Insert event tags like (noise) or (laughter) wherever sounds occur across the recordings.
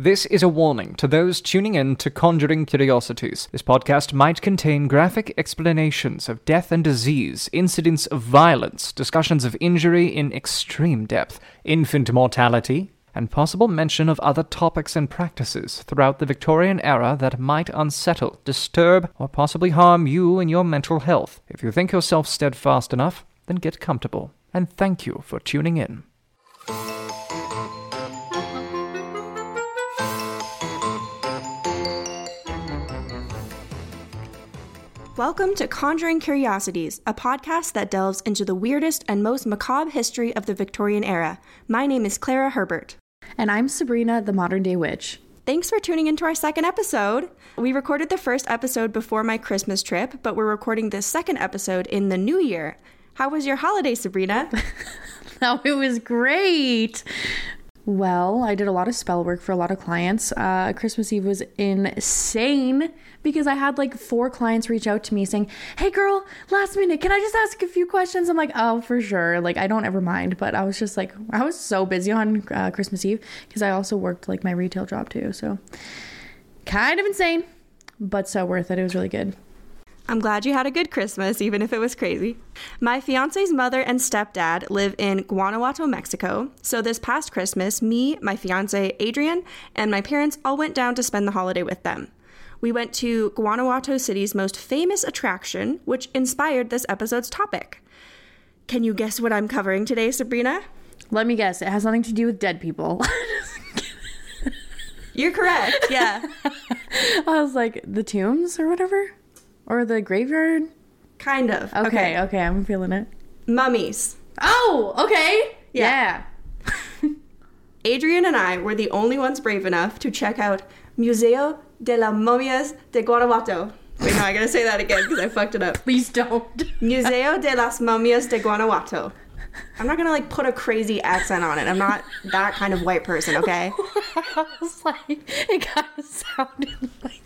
This is a warning to those tuning in to Conjuring Curiosities. This podcast might contain graphic explanations of death and disease, incidents of violence, discussions of injury in extreme depth, infant mortality, and possible mention of other topics and practices throughout the Victorian era that might unsettle, disturb, or possibly harm you and your mental health. If you think yourself steadfast enough, then get comfortable. And thank you for tuning in. Welcome to Conjuring Curiosities, a podcast that delves into the weirdest and most macabre history of the Victorian era. My name is Clara Herbert. And I'm Sabrina, the modern day witch. Thanks for tuning into our second episode. We recorded the first episode before my Christmas trip, but we're recording this second episode in the new year. How was your holiday, Sabrina? (laughs) (laughs) oh, it was great. Well, I did a lot of spell work for a lot of clients. Uh, Christmas Eve was insane because I had like four clients reach out to me saying, Hey girl, last minute, can I just ask a few questions? I'm like, Oh, for sure. Like, I don't ever mind. But I was just like, I was so busy on uh, Christmas Eve because I also worked like my retail job too. So kind of insane, but so worth it. It was really good. I'm glad you had a good Christmas, even if it was crazy. My fiance's mother and stepdad live in Guanajuato, Mexico. So this past Christmas, me, my fiance Adrian, and my parents all went down to spend the holiday with them. We went to Guanajuato City's most famous attraction, which inspired this episode's topic. Can you guess what I'm covering today, Sabrina? Let me guess. It has nothing to do with dead people. (laughs) You're correct. Yeah. (laughs) I was like, the tombs or whatever? Or the graveyard? Kind of. Okay, okay, okay I'm feeling it. Mummies. Oh, okay. Yeah. yeah. (laughs) Adrian and I were the only ones brave enough to check out Museo de las Momias de Guanajuato. Wait, no, I gotta say that again because I fucked it up. (laughs) Please don't. Museo de las Momias de Guanajuato. I'm not gonna like put a crazy accent on it. I'm not that kind of white person, okay? (laughs) I was like, it kind of sounded like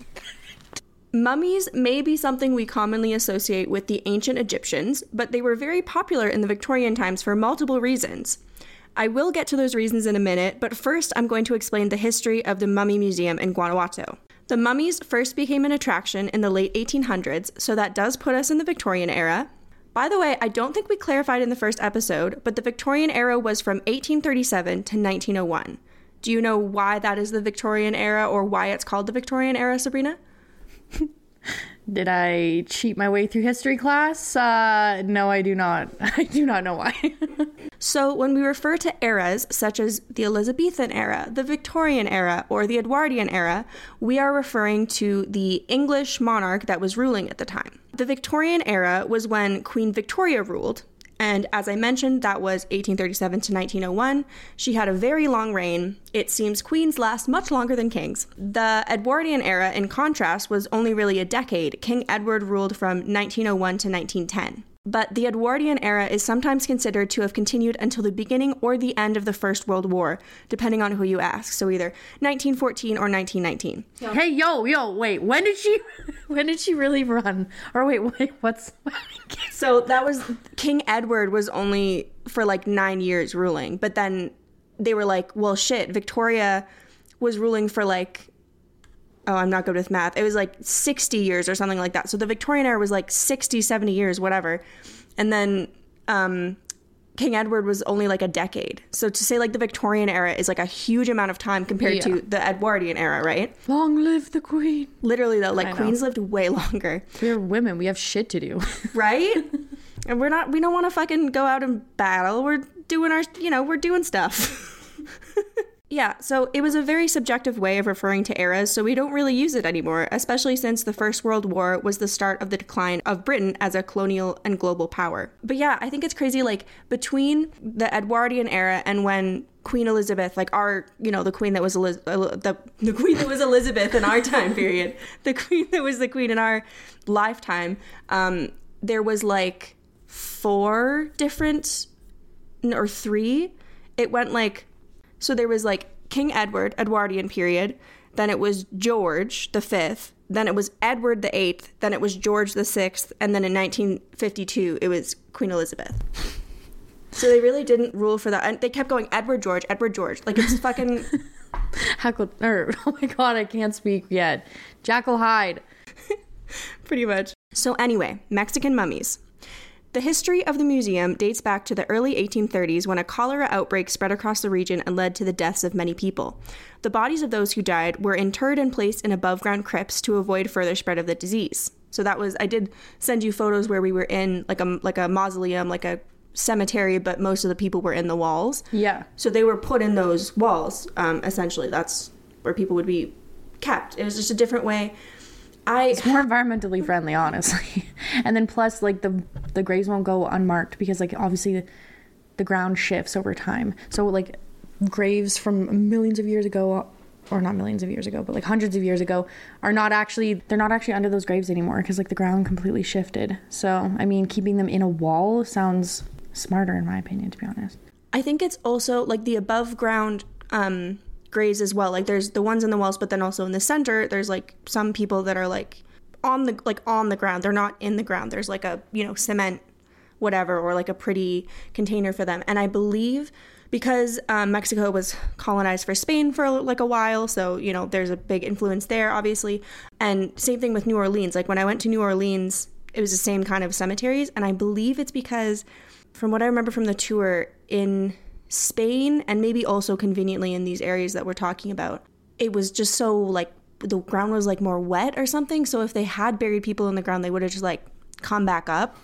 Mummies may be something we commonly associate with the ancient Egyptians, but they were very popular in the Victorian times for multiple reasons. I will get to those reasons in a minute, but first I'm going to explain the history of the Mummy Museum in Guanajuato. The mummies first became an attraction in the late 1800s, so that does put us in the Victorian era. By the way, I don't think we clarified in the first episode, but the Victorian era was from 1837 to 1901. Do you know why that is the Victorian era or why it's called the Victorian era, Sabrina? (laughs) Did I cheat my way through history class? Uh, no, I do not. (laughs) I do not know why. (laughs) so, when we refer to eras such as the Elizabethan era, the Victorian era, or the Edwardian era, we are referring to the English monarch that was ruling at the time. The Victorian era was when Queen Victoria ruled, and as I mentioned, that was 1837 to 1901. She had a very long reign. It seems queens last much longer than kings. The Edwardian era, in contrast, was only really a decade. King Edward ruled from 1901 to 1910. But the Edwardian era is sometimes considered to have continued until the beginning or the end of the First World War, depending on who you ask. So either 1914 or 1919. Hey, yo, yo, wait. When did she? (laughs) When did she really run? Or wait, (laughs) wait, what's? (laughs) so that was King Edward was only for like nine years ruling, but then they were like, well, shit, Victoria was ruling for like oh, I'm not good with math. It was like 60 years or something like that. So the Victorian era was like 60, 70 years, whatever. And then um, King Edward was only like a decade. So to say like the Victorian era is like a huge amount of time compared yeah. to the Edwardian era, right? Long live the queen. Literally though, like queens lived way longer. We're women. We have shit to do. (laughs) right? and we're not we don't want to fucking go out and battle. We're doing our, you know, we're doing stuff. (laughs) Yeah, so it was a very subjective way of referring to eras, so we don't really use it anymore, especially since the First World War was the start of the decline of Britain as a colonial and global power. But yeah, I think it's crazy like between the Edwardian era and when Queen Elizabeth, like our, you know, the queen that was Eliz- the the queen that was Elizabeth in our (laughs) time period, the queen that was the queen in our lifetime, um, there was like four different or three. It went like so there was like King Edward, Edwardian period. Then it was George the Fifth. Then it was Edward the Eighth. Then it was George the Sixth. And then in 1952, it was Queen Elizabeth. So they really didn't rule for that. And they kept going Edward George, Edward George. Like it's fucking (laughs) Hackle, or, (laughs) oh my god, I can't speak yet. Jekyll Hyde. (laughs) Pretty much. So, anyway, Mexican mummies. The history of the museum dates back to the early 1830s when a cholera outbreak spread across the region and led to the deaths of many people. The bodies of those who died were interred and placed in above ground crypts to avoid further spread of the disease. So that was I did send you photos where we were in like a like a mausoleum, like a cemetery, but most of the people were in the walls. Yeah. So they were put in those walls. Um, essentially, that's where people would be kept. It was just a different way. I It's more environmentally friendly, honestly. (laughs) and then plus, like the the graves won't go unmarked because, like, obviously, the, the ground shifts over time. So, like, graves from millions of years ago, or not millions of years ago, but like hundreds of years ago, are not actually they're not actually under those graves anymore because like the ground completely shifted. So, I mean, keeping them in a wall sounds smarter in my opinion, to be honest. I think it's also like the above ground um, graves as well. Like there's the ones in the walls, but then also in the center, there's like some people that are like on the like on the ground. They're not in the ground. There's like a you know cement whatever or like a pretty container for them. And I believe because um, Mexico was colonized for Spain for like a while, so you know there's a big influence there, obviously. And same thing with New Orleans. Like when I went to New Orleans, it was the same kind of cemeteries, and I believe it's because, from what I remember from the tour in Spain, and maybe also conveniently in these areas that we're talking about, it was just so like the ground was like more wet or something. So if they had buried people in the ground, they would have just like come back up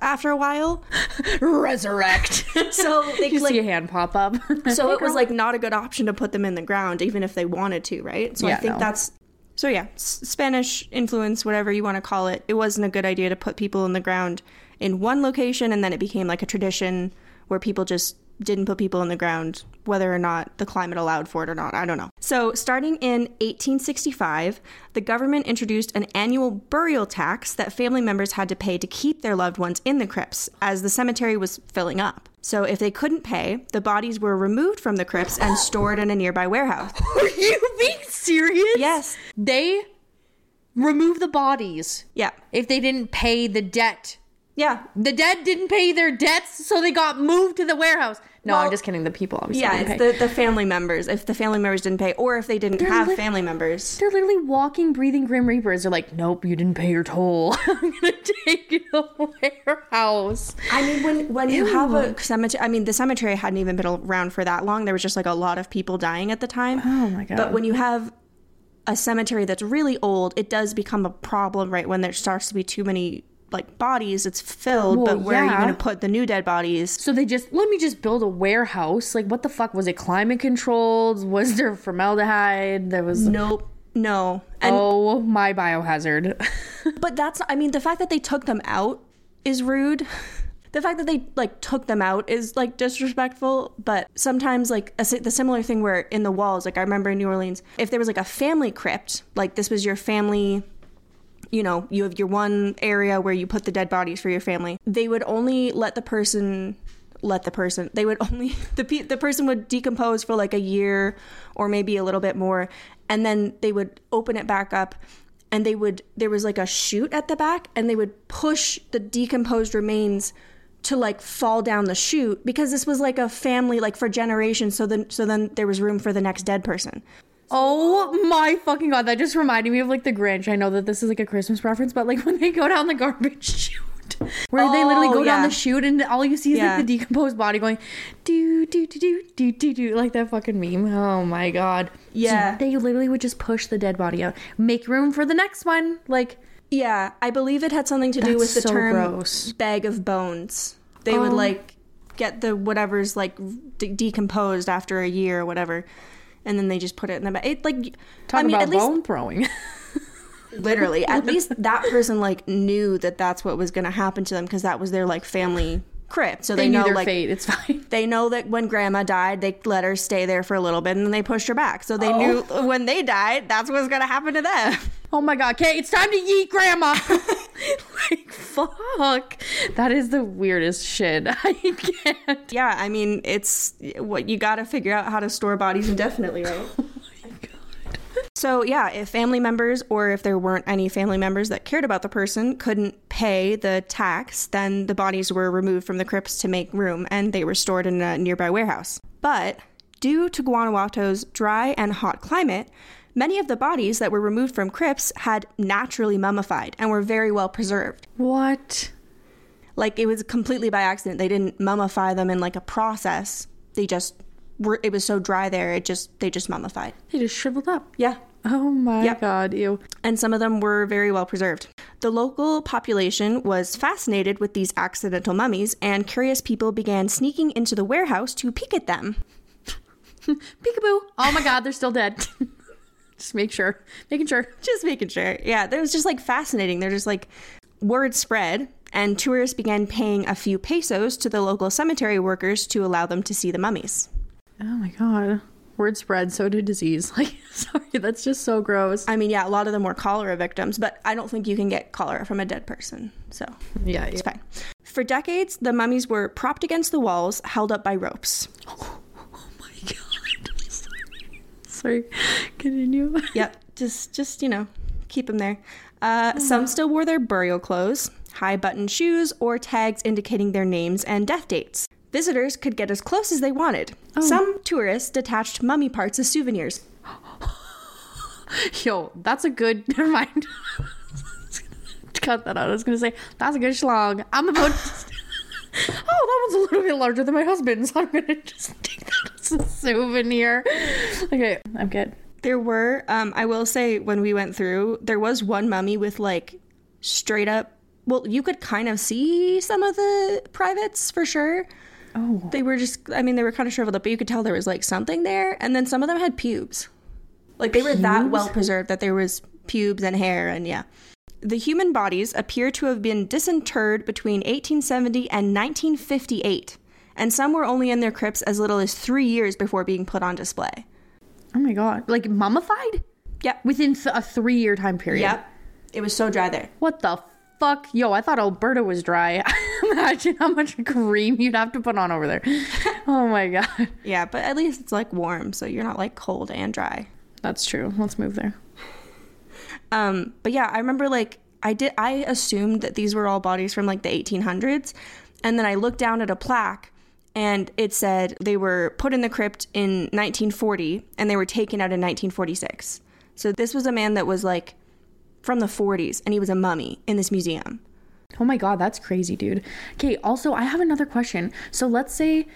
after a while. (laughs) Resurrect. (laughs) So they (laughs) you like see a hand pop up. so it was like not a good option to put them in the ground even if they wanted to right so i think no. that's so yeah s- spanish influence whatever you want to call it it wasn't a good idea to put people in the ground in one location and then it became like a tradition where people just didn't put people in the ground whether or not the climate allowed for it or not i don't know so starting in 1865 the government introduced an annual burial tax that family members had to pay to keep their loved ones in the crypts as the cemetery was filling up so if they couldn't pay the bodies were removed from the crypts and stored in a nearby warehouse (laughs) Are you being serious? yes They remove the bodies yeah if they didn't pay the debt. Yeah The dead didn't pay their debts, so they got moved to the warehouse. No, Well, I'm just kidding. The people obviously yeah it's the, the family members if the family members didn't pay or if they didn't have lit- family members They're literally walking, breathing Grim Reapers. They're like, nope, you didn't pay your toll. (laughs) I'm gonna take you to the warehouse. I mean, when when you have a cemetery, I mean, the cemetery hadn't even been around for that long. There was just like a lot of people dying at the time. Oh my god. But when you have a cemetery that's really old, it does become a problem, right? When there starts to be too many like bodies, it's filled. Well, but where are you going to put the new dead bodies? so they just let me just build a warehouse. Like, what the fuck was it? Climate controlled? Was there formaldehyde? There was. Nope, no. And oh my biohazard. (laughs) but that's I mean, the fact that they took them out is rude. The fact that they like took them out is like disrespectful, but sometimes like a, the similar thing where in the walls, like I remember in New Orleans, if there was like a family crypt, like this was your family, you know, you have your one area where you put the dead bodies for your family. They would only let the person let the person they would only (laughs) the pe- the person would decompose for like a year or maybe a little bit more and then they would open it back up and they would there was like a chute at the back and they would push the decomposed remains to like fall down the chute because this was like a family like for generations so then so then there was room for the next dead person Oh my fucking god, that just reminded me of like the Grinch. I know that this is like a Christmas reference, but like (laughs) when they go down the garbage chute. Where they literally Oh, go down the chute and all you see is Yeah. like the decomposed body going do do do do do do do like that fucking meme. Oh my god. Yeah. So they literally would just push the dead body out. Make room for the next one. Like Yeah, I believe it had something to do with the so term gross. bag of bones. They would Oh. like get the whatever's like de- decomposed after a year or whatever, and then they just put it in the bag. It like talk I mean, about at least bone throwing. (laughs) literally, at least that person like knew that that's what was going to happen to them because that was their like family crypt. So they, they know their like fate. It's fine. they know that when grandma died, they let her stay there for a little bit and then they pushed her back. So they knew oh. when they died, that's what's going to happen to them. Oh my god, okay, it's time to eat grandma. (laughs) like fuck. That is the weirdest shit. (laughs) I can't. Yeah, I mean, it's what you got to figure out how to store bodies indefinitely, right? (laughs) So, yeah, if family members or if there weren't any family members that cared about the person couldn't pay the tax, then the bodies were removed from the crypts to make room and they were stored in a nearby warehouse. But due to Guanajuato's dry and hot climate, many of the bodies that were removed from crypts had naturally mummified and were very well preserved. What? Like it was completely by accident. They didn't mummify them in like a process. They just were it was so dry there, it just they just mummified. They just shriveled up. Yeah. Oh my Yep. god, ew. and some of them were very well preserved. The local population was fascinated with these accidental mummies, and curious people began sneaking into the warehouse to peek at them. (laughs) Peekaboo. Oh my god, they're still dead. (laughs) just make sure. Making sure. Just making sure. Yeah, that was just like fascinating. They're just like word spread, and tourists began paying a few pesos to the local cemetery workers to allow them to see the mummies. Oh my god. Word spread, so did disease. (laughs) Like, sorry, that's just so gross. I mean, yeah, a lot of them were cholera victims, but I don't think you can get cholera from a dead person, so Yeah, it's fine. For decades, the mummies were propped against the walls, held up by ropes. (laughs) Oh my god. (laughs) Sorry. Continue. yep just just you know keep them there uh, some still wore their burial clothes high button shoes or tags indicating their names and death dates visitors could get as close as they wanted some tourists detached mummy parts as souvenirs (laughs) Yo, that's a good. (laughs) Never mind. (laughs) Cut that out. I was gonna say that's a good schlong. I'm about. To... oh, that one's a little bit larger than my husband's. So I'm gonna just take that as a souvenir. Okay, I'm good. there were um, i will say when we went through there was one mummy with like straight up well you could kind of see some of the privates for sure Oh, they were just i mean they were kind of shriveled up but you could tell there was like something there and then some of them had pubes. Like they were that well preserved that there was pubes and hair and yeah. The human bodies appear to have been disinterred between 1870 and 1958 and some were only in their crypts as little as three years before being put on display. Oh my god! Like mummified? Yep. Within th- a three-year time period. yep. It was so dry there. What the fuck? Yo, I thought Alberta was dry. (laughs) Imagine how much cream you'd have to put on over there. (laughs) oh my god. yeah but at least it's like warm so you're not like cold and dry That's true. Let's move there. Um, but yeah, I remember like I did I assumed that these were all bodies from like the 1800s, and then I looked down at a plaque and it said they were put in the crypt in 1940 and they were taken out in 1946. So this was a man that was like from the 40s and he was a mummy in this museum. Oh my god, that's crazy, dude. Okay, also, I have another question. So let's say,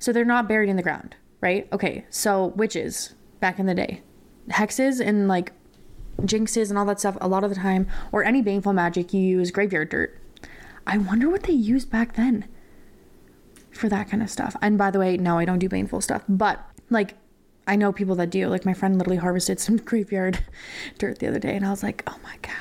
so they're not buried in the ground, right? Okay, so witches back in the day, hexes and like jinxes and all that stuff, a lot of the time, or any baneful magic, you use graveyard dirt. I wonder what they used back then for that kind of stuff. And by the way, no, I don't do baneful stuff, but like, I know people that do. Like, my friend literally harvested some (laughs) graveyard dirt the other day, and I was like, oh my god.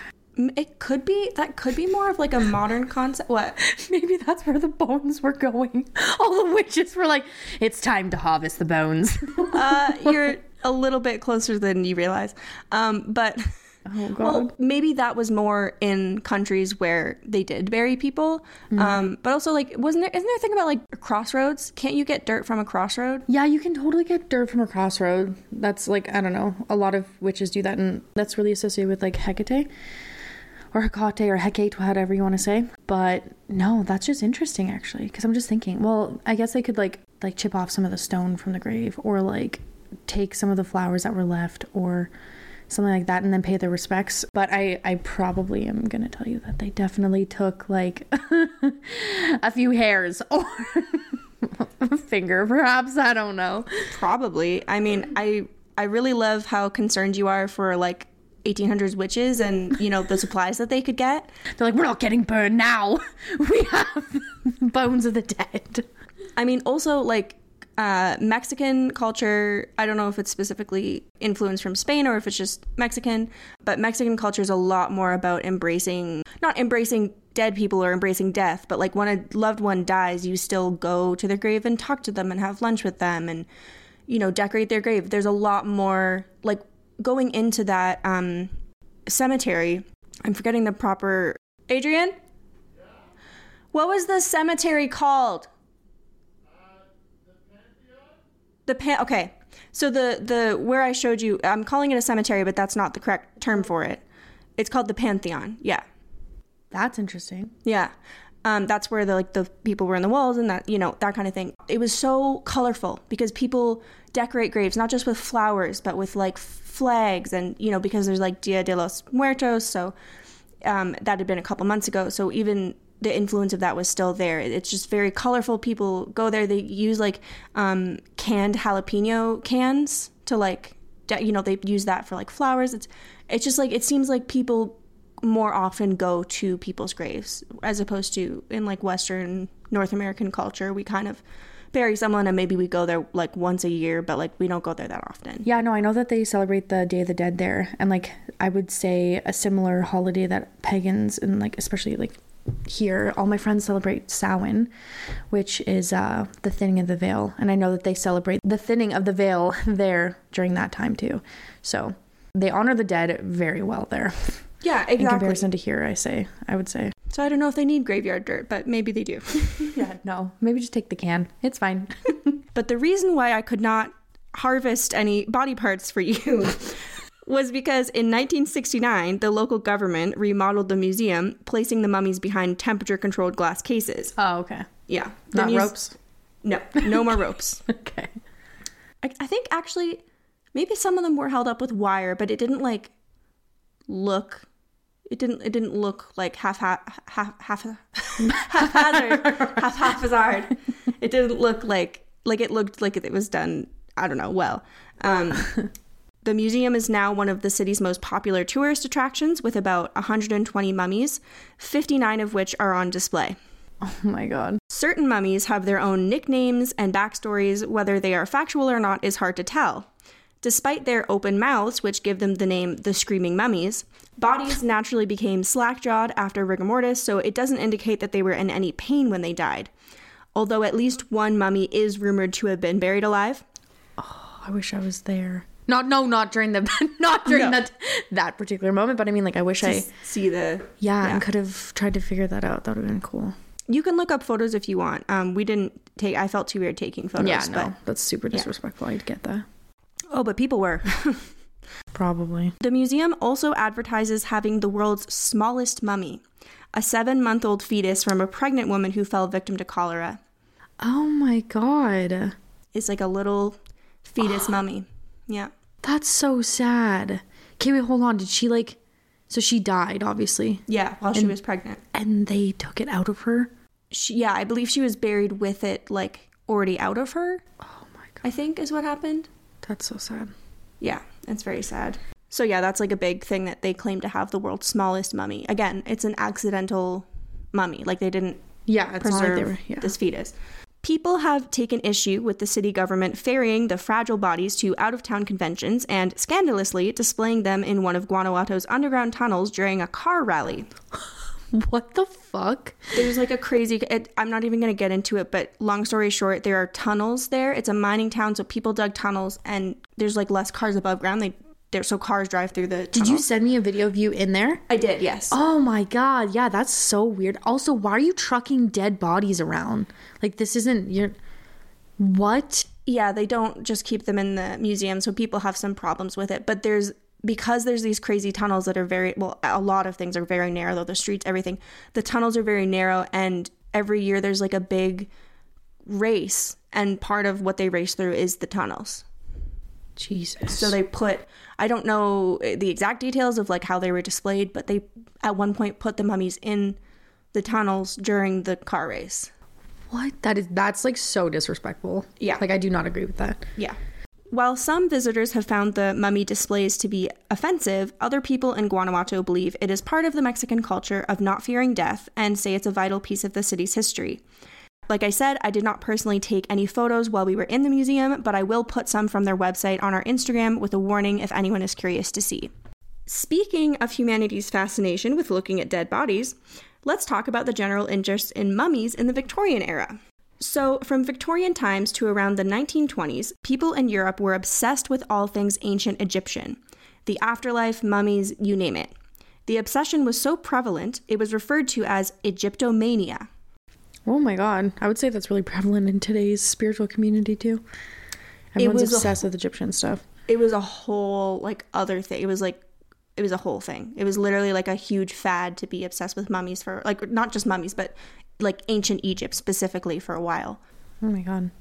It could be that could be more of like a (laughs) modern concept. What? Maybe that's where the bones were going. (laughs) All the witches were like, it's time to harvest the bones. Uh, you're a little bit closer than you realize. Um, but oh, God. Well, maybe that was more in countries where they did bury people. Um, but also, like, wasn't there? Isn't there a thing about like crossroads? Can't you get dirt from a crossroad? yeah, you can totally get dirt from a crossroad. That's like, I don't know. A lot of witches do that, and that's really associated with like Hecate or Hecate or Hecate, whatever you want to say. But no, that's just interesting actually, because I'm just thinking, well, I guess they could like like chip off some of the stone from the grave, or like take some of the flowers that were left, or something like that, and then pay their respects. But I I probably am gonna tell you that they definitely took like (laughs) a few hairs (laughs) or. a finger perhaps i don't know Probably. I mean, I I really love how concerned you are for like 1800s witches and you know the supplies that they could get. they're like we're not getting burned now (laughs) we have bones of the dead I mean, also like uh, Mexican culture. I don't know if it's specifically influenced from Spain or if it's just Mexican, but Mexican culture is a lot more about embracing, not embracing dead people or embracing death, but like when a loved one dies, you still go to their grave and talk to them and have lunch with them and, you know, decorate their grave. There's a lot more like going into that um, cemetery. I'm forgetting the proper. Adrian? What was the cemetery called? The pan. Okay, so the the where I showed you, I'm calling it a cemetery, but that's not the correct term for it. It's called the Pantheon. Yeah, that's interesting yeah. Um, that's where the like the people were in the walls and that you know that kind of thing. It was so colorful because people decorate graves not just with flowers but with like flags and you know because there's like Dia de los Muertos. So um, that had been a couple months ago. So even the influence of that was still there. It's just very colorful. People go there. They use like um, canned jalapeno cans to like you know they use that for like flowers. It's it's just like it seems like people more often go to people's graves as opposed to in like Western North American culture. We kind of bury someone and maybe we go there like once a year, but like we don't go there that often. Yeah, no, I know that they celebrate the Day of the Dead there, and like I would say a similar holiday that pagans and like especially like here, all my friends celebrate Samhain, which is uh, the thinning of the veil, and I know that they celebrate the thinning of the veil (laughs) there during that time too. So they honor the dead very well there. Yeah, exactly. In comparison to here, I say, I would say. So I don't know if they need graveyard dirt, but maybe they do. (laughs) Yeah, no, maybe just take the can. It's fine. (laughs) But the reason why I could not harvest any body parts for you was because in 1969, the local government remodeled the museum, placing the mummies behind temperature controlled glass cases. oh, okay. Yeah. The Not muse- ropes. No, no more ropes. (laughs) Okay. I, I think actually, maybe some of them were held up with wire, but it didn't like look. It didn't. It didn't look like half half (laughs) half half haphazard, (laughs) half haphazard. It didn't look like like it looked like it was done. I don't know. Well, um, the museum is now one of the city's most popular tourist attractions, with about 120 mummies, 59 of which are on display. (laughs) Oh my god. Certain mummies have their own nicknames and backstories, whether they are factual or not is hard to tell. Despite their open mouths, which give them the name the Screaming Mummies, bodies naturally became slack jawed after rigor mortis, so it doesn't indicate that they were in any pain when they died. Although at least one mummy is rumored to have been buried alive. Oh, I wish I was there. Not no, not during the (laughs) not during No. that that particular moment, but I mean like I wish I See the. yeah, Yeah. and could have tried to figure that out. That would have been cool. You can look up photos if you want. Um, we didn't take. I felt too weird taking photos. yeah, no. But, That's super disrespectful. I'd get that. oh, but people were. (laughs) Probably. The museum also advertises having the world's smallest mummy, a seven month old fetus from a pregnant woman who fell victim to cholera. Oh my god. It's like a little fetus (gasps) mummy. Yeah. That's so sad. Okay, wait, hold on. Did she like so she died, obviously. Yeah, while she was pregnant. And they took it out of her? She, yeah, I believe she was buried with it, like, already out of her, Oh my god. I think is what happened. That's so sad. Yeah, it's very sad. So, yeah, that's like a big thing that they claim to have the world's smallest mummy. Again, it's an accidental mummy. Like, they didn't Yeah, like preserve they were yeah. this fetus. People have taken issue with the city government ferrying the fragile bodies to out of town conventions and scandalously displaying them in one of Guanajuato's underground tunnels during a car rally. (laughs) What the fuck? There's like a crazy, it, I'm not even going to get into it, but long story short, there are tunnels there. It's a mining town, so people dug tunnels and there's like less cars above ground. They, there, so cars drive through the Did you send me a video of you in there? I did, yes. Oh my god, yeah, that's so weird. Also, why are you trucking dead bodies around? Like this isn't your what? yeah, they don't just keep them in the museum, so people have some problems with it. But there's because there's these crazy tunnels that are very well, a lot of things are very narrow. Though the streets, everything, the tunnels are very narrow, and every year there's like a big race, and part of what they race through is the tunnels. Jesus. So they put I don't know eh, the exact details of like how they were displayed, but they at one point put the mummies in the tunnels during the car race. what? That is that's like so disrespectful. Yeah. Like I do not agree with that. Yeah. While some visitors have found the mummy displays to be offensive, other people in Guanajuato believe it is part of the Mexican culture of not fearing death and say it's a vital piece of the city's history. Like I said, I did not personally take any photos while we were in the museum, but I will put some from their website on our Instagram with a warning if anyone is curious to see. Speaking of humanity's fascination with looking at dead bodies, let's talk about the general interest in mummies in the Victorian era. So, from Victorian times to around the 1920s, people in Europe were obsessed with all things ancient Egyptian the afterlife, mummies, you name it. The obsession was so prevalent, it was referred to as Egyptomania. Oh my god. I would say that's really prevalent in today's spiritual community too. Everyone's obsessed with Egyptian stuff. It was a whole, like, other thing. It was like, it was a whole thing. It was literally like a huge fad to be obsessed with mummies for, like, not just mummies, but like ancient Egypt specifically for a while. Oh my god.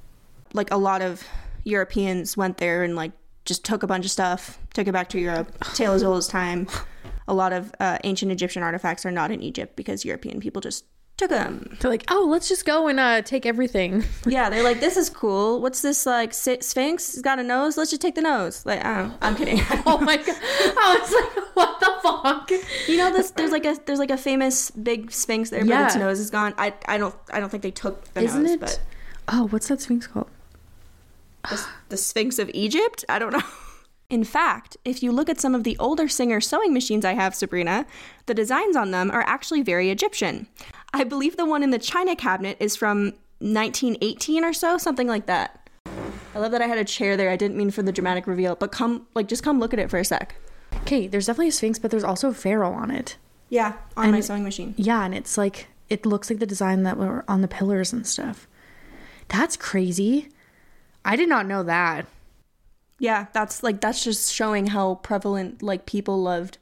Like a lot of Europeans went there and like just took a bunch of stuff, took it back to Europe. Tale as old as time. A lot of uh, ancient Egyptian artifacts are not in Egypt because European people just They're like, oh, let's just go and uh, take everything. (laughs) Yeah, they're like, this is cool. What's this like Sphinx? It's got a nose. Let's just take the nose. Like, oh, I'm kidding. (laughs) oh my god. I was like, what the fuck? you know this? There's like a there's like a famous big Sphinx there, but Yeah. its nose is gone. I I don't I don't think they took the Isn't nose, it? but Oh, what's that sphinx called? the, the Sphinx of Egypt? I don't know. In fact, if you look at some of the older Singer sewing machines I have, Sabrina, the designs on them are actually very Egyptian. I believe the one in the china cabinet is from 1918 or so, something like that. I love that I had a chair there. I didn't mean for the dramatic reveal, but come, like, just come look at it for a sec. Okay, there's definitely a sphinx, but there's also a pharaoh on it. Yeah, on my sewing machine. Yeah, and it's like it looks like the design that were on the pillars and stuff. That's crazy. I did not know that. Yeah, that's like that's just showing how prevalent like people loved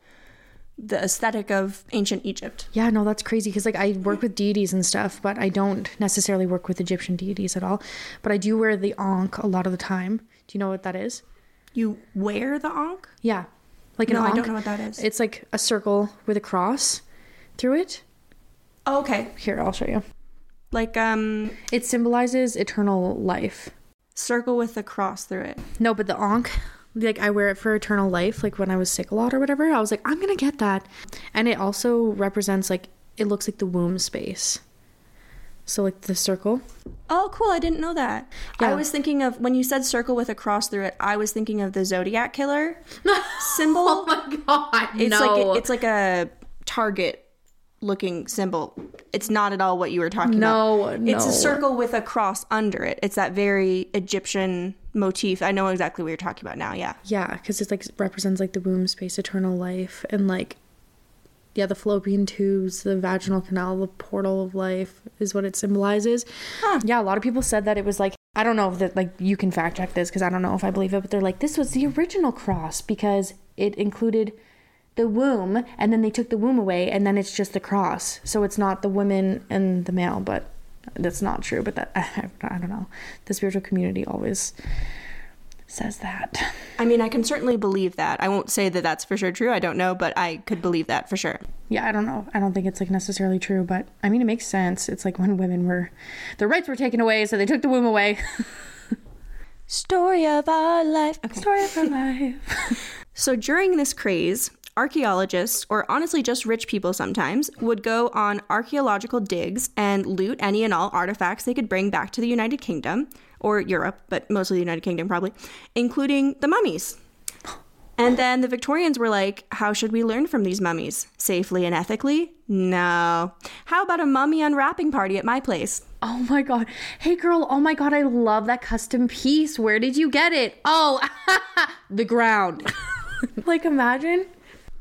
the aesthetic of ancient Egypt. Yeah, no, that's crazy because like I work with deities and stuff, but I don't necessarily work with Egyptian deities at all. But I do wear the ankh a lot of the time. Do you know what that is? You wear the ankh? Yeah, like an No, I don't know what that is. It's like a circle with a cross through it. Oh, okay. Here, I'll show you. Like um It symbolizes eternal life. Circle with a cross through it. No, but the ankh, like I wear it for eternal life. Like when I was sick a lot or whatever, I was like, I'm gonna get that. And it also represents like it looks like the womb space. So like the circle. Oh, cool. I didn't know that. I was thinking of when you said circle with a cross through it, I was thinking of the zodiac killer (laughs) symbol. Oh my god! it's like it's like a target looking symbol. It's not at all what you were talking about. No. It's a circle with a cross under it. It's that very Egyptian motif. I know exactly what you're talking about now. Yeah. yeah, because it like represents like the womb space, eternal life, and like yeah, the fallopian tubes, the vaginal canal, the portal of life is what it symbolizes. Yeah, a lot of people said that it was like I don't know if that like you can fact check this because I don't know if I believe it, but they're like this was the original cross because it included the womb and then they took the womb away and then it's just the cross. So it's not the women and the male, but that's not true. But that I, (laughs) I don't know. The spiritual community always says that. I mean, I can certainly believe that. I won't say that that's for sure true. I don't know, but I could believe that for sure. Yeah, I don't know. I don't think it's like necessarily true, but I mean, it makes sense. It's like when women were, their rights were taken away, so they took the womb away. Story of our life. Okay. Story of her life. (laughs) So during this craze, archaeologists, or honestly just rich people sometimes, would go on archaeological digs and loot any and all artifacts they could bring back to the United Kingdom, or Europe, but mostly the United Kingdom probably, including the mummies. And then the Victorians were like, how should we learn from these mummies? Safely and ethically? No. How about a mummy unwrapping party at my place? oh my god. Hey girl, oh my god, I love that custom piece. Where did you get it? Oh, (laughs) the ground. (laughs) like imagine.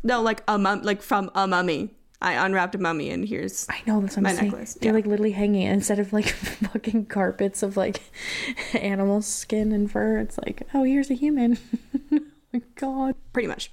No, like a mum, like from a mummy. I unwrapped a mummy, and here's I know that's what My I'm saying. necklace, They're yeah. like literally hanging it instead of like (laughs) fucking carpets of like (laughs) animal skin and fur. It's like, oh, here's a human. (laughs) oh my god. pretty much.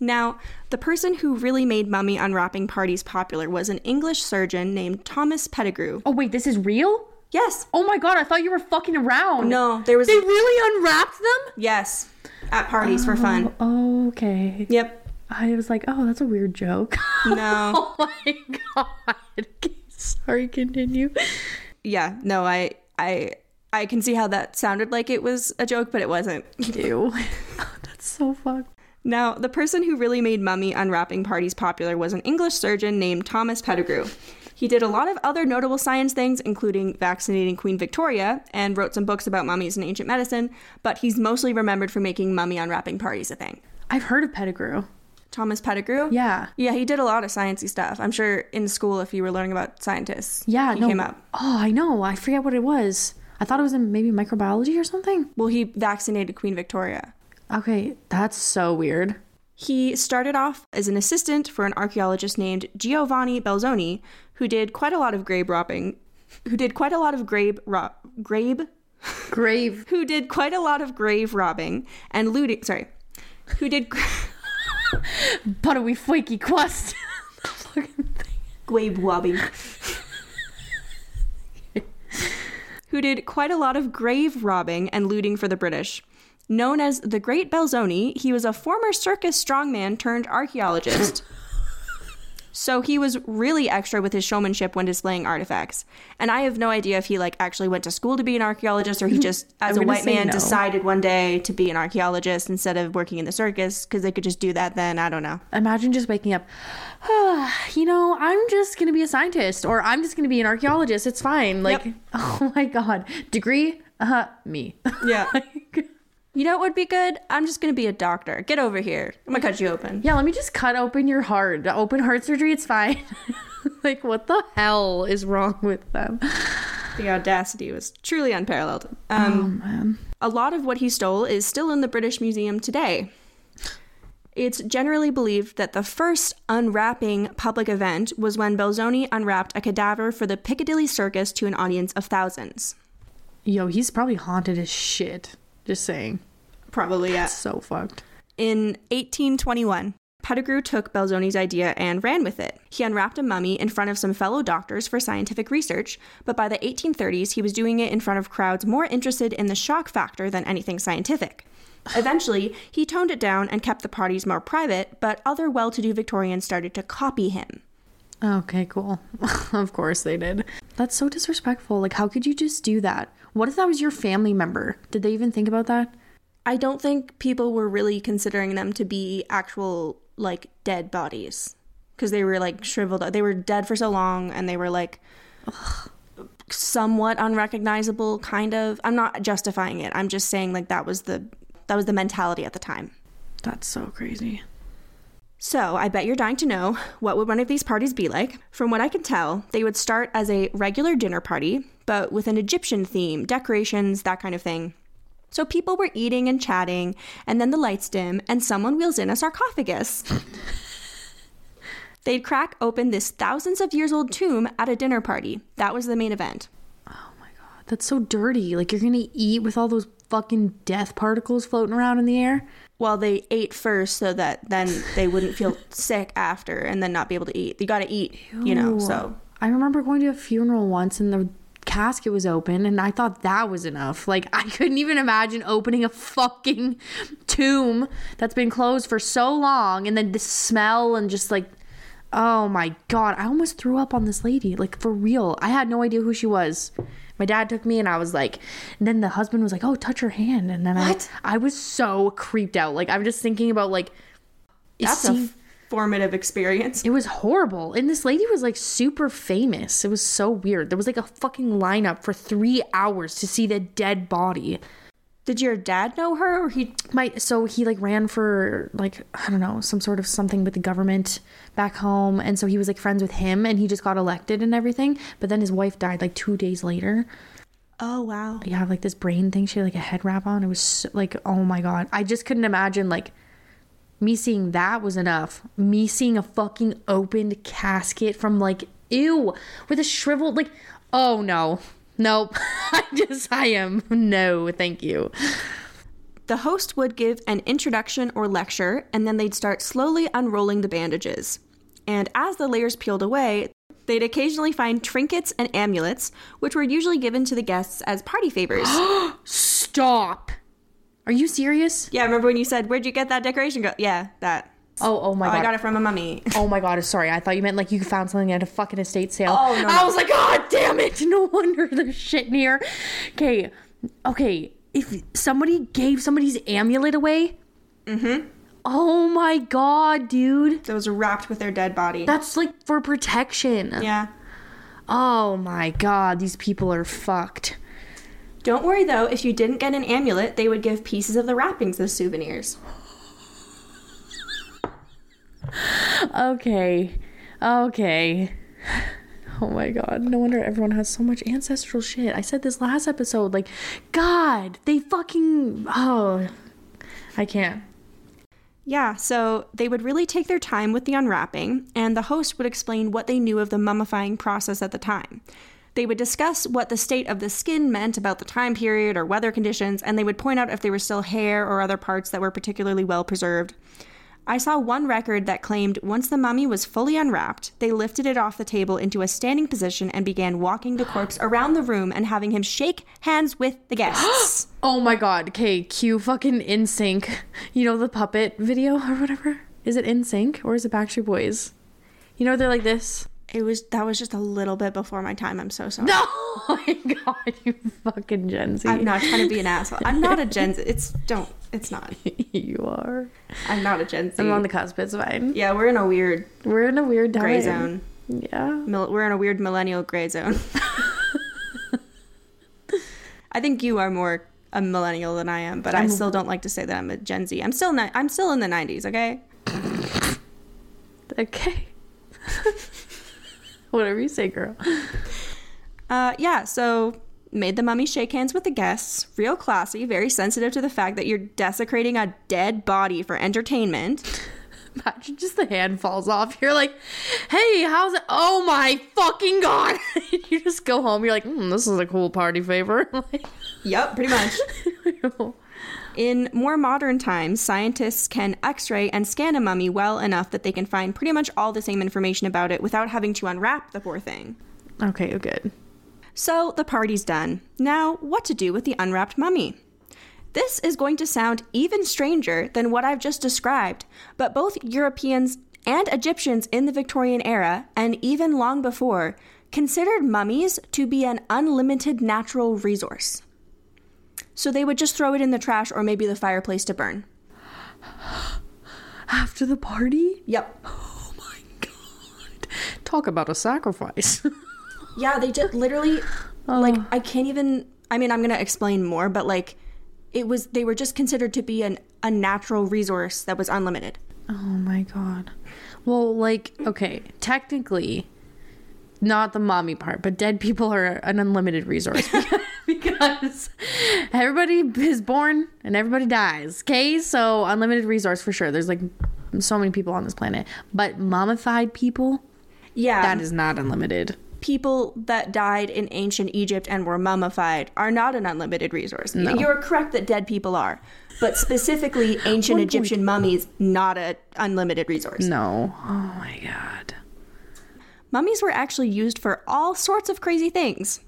Now, the person who really made mummy unwrapping parties popular was an English surgeon named Thomas Pettigrew. Oh wait, this is real? Yes. Oh my god, I thought you were fucking around. No, there was They really unwrapped them? yes at parties for fun. Oh, okay. Yep. I was like, oh, that's a weird joke. (laughs) No. (laughs) oh my god. (laughs) Sorry, continue. yeah. No. I. I. I can see how that sounded like it was a joke, but it wasn't. Ew. that's so fucked. Now, the person who really made mummy unwrapping parties popular was an English surgeon named Thomas Pettigrew. He did a lot of other notable science things, including vaccinating Queen Victoria, and wrote some books about mummies and ancient medicine, but he's mostly remembered for making mummy unwrapping parties a thing. I've heard of Pettigrew. Thomas Pettigrew? Yeah. Yeah, he did a lot of sciencey stuff. I'm sure in school, if you were learning about scientists, Yeah, he no. came up. Oh, I know. I forget what it was. I thought it was in maybe microbiology or something. Well, he vaccinated Queen Victoria. Okay, that's so weird. He started off as an assistant for an archaeologist named Giovanni Belzoni, who did quite a lot of grave robbing, who did quite a lot of grave ro- grave, Grave. (laughs) who did quite a lot of grave robbing and looting. Sorry, who did Buttery flaky crust. the fucking thing. Who did quite a lot of grave robbing and looting for the British. Known as the Great Belzoni, he was a former circus strongman turned archaeologist (laughs) So he was really extra with his showmanship when displaying artifacts. And I have no idea if he like actually went to school to be an archaeologist or he just (laughs) as a white man no. decided one day to be an archaeologist instead of working in the circus because they could just do that then, I don't know. Imagine just waking up, (sighs) you know, I'm just going to be a scientist or I'm just going to be an archaeologist. It's fine. Like, Yep. (laughs) oh my God. Degree? Uh, me. Yeah. (laughs) you know what would be good? I'm just to be a doctor. Get over here. I'm to cut you open. yeah, let me just cut open your heart. Open heart surgery, it's fine. (laughs) like, what the hell is wrong with them? The audacity was truly unparalleled. Um, Oh, man. A lot of what he stole is still in the British Museum today. It's generally believed that the first unwrapping public event was when Belzoni unwrapped a cadaver for the Piccadilly Circus to an audience of thousands. Yo, he's probably haunted as shit. Just saying. Probably, yeah. So fucked. In 1821, Pettigrew took Belzoni's idea and ran with it. He unwrapped a mummy in front of some fellow doctors for scientific research, but by the 1830s, he was doing it in front of crowds more interested in the shock factor than anything scientific. Eventually, he toned it down and kept the parties more private, but other well to do Victorians started to copy him. Okay, cool. (laughs) of course they did. That's so disrespectful. Like, how could you just do that? What if that was your family member? Did they even think about that? I don't think people were really considering them to be actual, like, dead bodies. Because they were, like, shriveled up. They were dead for so long and they were, like, somewhat unrecognizable, kind of. I'm not justifying it. I'm just saying, like, that was the. That was the mentality at the time. That's so crazy. So, I bet you're dying to know what would one of these parties be like. From what I can tell, they would start as a regular dinner party, but with an Egyptian theme, decorations, that kind of thing. So people were eating and chatting, and then the lights dim, and someone wheels in a sarcophagus. (laughs) They'd crack open this thousands of years old tomb at a dinner party. That was the main event. Oh my god, that's so dirty. Like, you're gonna eat with all those fucking death particles floating around in the air? Well, they ate first so that then they wouldn't feel (laughs) sick after and then not be able to eat. You gotta eat, you know, so. I remember going to a funeral once and the casket was open and I thought that was enough. Like I couldn't even imagine opening a fucking tomb that's been closed for so long and then the smell and just like oh my god, I almost threw up on this lady. Like for real. I had no idea who she was. My dad took me and I was like and then the husband was like, "Oh, touch her hand." And then What? I I was so creeped out. Like I'm just thinking about like That's a formative experience. it was horrible. And this lady was like super famous. It was so weird. There was like a fucking lineup for three hours to see the dead body. Did your dad know her or he My so he like ran for like I don't know some sort of something with the government back home, and so he was like friends with him, and he just got elected and everything. But then his wife died like two days later. Oh wow. You have like this brain thing. She had like a head wrap on. It was so, like oh my god. I just couldn't imagine like me seeing that was enough. Me seeing a fucking opened casket from like ew with a shriveled like oh no. Nope. (laughs) I just I am no, thank you. The host would give an introduction or lecture, and then they'd start slowly unrolling the bandages. And as the layers peeled away, they'd occasionally find trinkets and amulets, which were usually given to the guests as party favors. (gasps) Stop. Are you serious? yeah, remember when you said, Where'd you get that decoration? Go, yeah, that. Oh, oh my Oh, god. I got it from a mummy. (laughs) Oh my god, sorry. I thought you meant like you found something at a fucking estate sale. Oh, no, I no. was like, God damn it. (laughs) No wonder there's shit in here. Okay. Okay. If somebody gave somebody's amulet away. Mm-hmm. Oh my god, dude. that was wrapped with their dead body. That's like for protection. yeah. Oh my god, these people are fucked. Don't worry though, if you didn't get an amulet, they would give pieces of the wrappings as souvenirs. Okay. Okay. Oh my god. No wonder everyone has so much ancestral shit. I said this last episode. Like, God, they fucking. Oh. I can't. Yeah, so they would really take their time with the unwrapping, and the host would explain what they knew of the mummifying process at the time. They would discuss what the state of the skin meant about the time period or weather conditions, and they would point out if there were still hair or other parts that were particularly well preserved. I saw one record that claimed once the mummy was fully unwrapped, they lifted it off the table into a standing position and began walking the corpse around the room and having him shake hands with the guests. (gasps) Oh my god. Okay, cue fucking NSYNC. You know the puppet video or whatever? Is it NSYNC or is it Backstreet Boys? You know they're like this. It was that was just a little bit before my time. I'm so sorry. No, (laughs) oh my god, you fucking Gen Z. I'm not trying to be an asshole. I'm not a (laughs) Gen Z. It's don't. It's not. you are. I'm not a Gen Z. I'm on the cusp. It's fine. yeah, we're in a weird We're in a weird time. gray zone. Yeah. Mil- we're in a weird millennial gray zone. (laughs) I think you are more a millennial than I am, but I still don't like to say that I'm a Gen Z. I'm still ni- I'm still in the 90s, okay? Okay. Whatever you say, girl. (laughs) Uh, yeah, so made the mummy shake hands with the guests. Real classy, very sensitive to the fact that you're desecrating a dead body for entertainment. (laughs) Imagine just the hand falls off. You're like, hey, how's it? Oh my fucking god! (laughs) you just go home. You're like, mm, this is a cool party favor. Yep, pretty much. In more modern times, scientists can x ray and scan a mummy well enough that they can find pretty much all the same information about it without having to unwrap the poor thing. okay, oh, good. So the party's done. Now, what to do with the unwrapped mummy? This is going to sound even stranger than what I've just described, but both Europeans and Egyptians in the Victorian era, and even long before, considered mummies to be an unlimited natural resource. So they would just throw it in the trash or maybe the fireplace to burn. (gasps) After the party? Yep. Oh my god. Talk about a sacrifice. (laughs) Yeah, they did literally oh. like I can't even I mean I'm going to explain more, but like it was they were just considered to be an a natural resource that was unlimited. oh my god. Well, like, okay, technically, not the mommy part, but dead people are an unlimited resource (laughs) (laughs) because everybody is born and everybody dies. Okay, so unlimited resource for sure. There's like so many people on this planet, but mummified people, Yeah. that is not unlimited. people that died in ancient Egypt and were mummified are not an unlimited resource. You're correct that dead people are, but specifically (gasps) ancient Egyptian mummies not an unlimited resource. No. Oh my god. Mummies were actually used for all sorts of crazy things.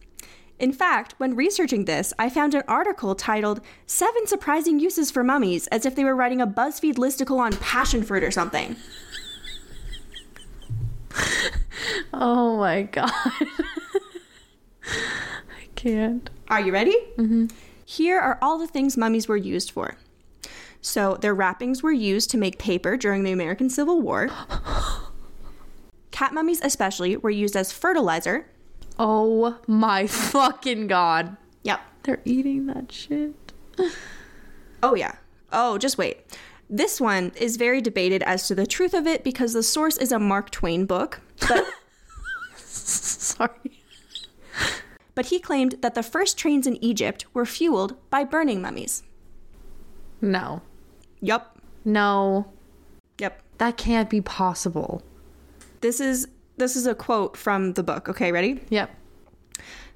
In fact, when researching this, I found an article titled Seven Surprising Uses for Mummies, as if they were writing a BuzzFeed listicle on passion fruit or something. (laughs) Oh my god. (laughs) I can't. Are you ready? Mm-hmm. Here are all the things mummies were used for. So, their wrappings were used to make paper during the American Civil War. (laughs) Cat mummies, especially, were used as fertilizer. Oh my fucking god. Yep. They're eating that shit. (laughs) Oh, yeah. Oh, just wait. This one is very debated as to the truth of it because the source is a Mark Twain book, but, (laughs) Sorry. but he claimed that the first trains in Egypt were fueled by burning mummies. No. Yep. No. Yep. That can't be possible. This is this is a quote from the book. Okay, ready? Yep.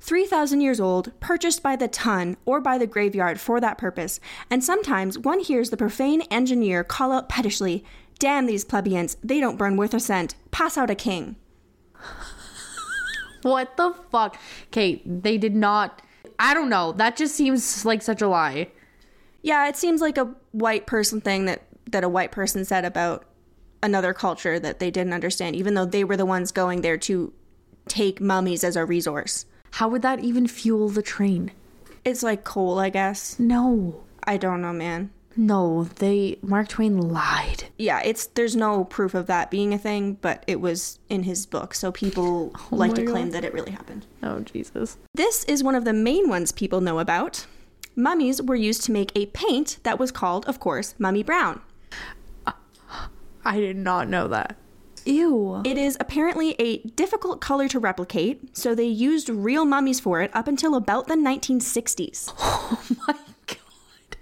3,000 years old, purchased by the ton or by the graveyard for that purpose, and sometimes one hears the profane engineer call out pettishly, Damn these plebeians, they don't burn worth a cent. Pass out a king. (laughs) What the fuck? Okay, they did not. I don't know. That just seems like such a lie. Yeah, it seems like a white person thing that, that a white person said about another culture that they didn't understand, even though they were the ones going there to take mummies as a resource. How would that even fuel the train? It's like coal, I guess. No. I don't know, man. No, they. Mark Twain lied. yeah, it's there's no proof of that being a thing, but it was in his book, so people oh like to God. claim that it really happened. Oh, Jesus. This is one of the main ones people know about. Mummies were used to make a paint that was called, of course, mummy brown. I did not know that. Ew. It is apparently a difficult color to replicate, so they used real mummies for it up until about the 1960s. (laughs) Oh my god.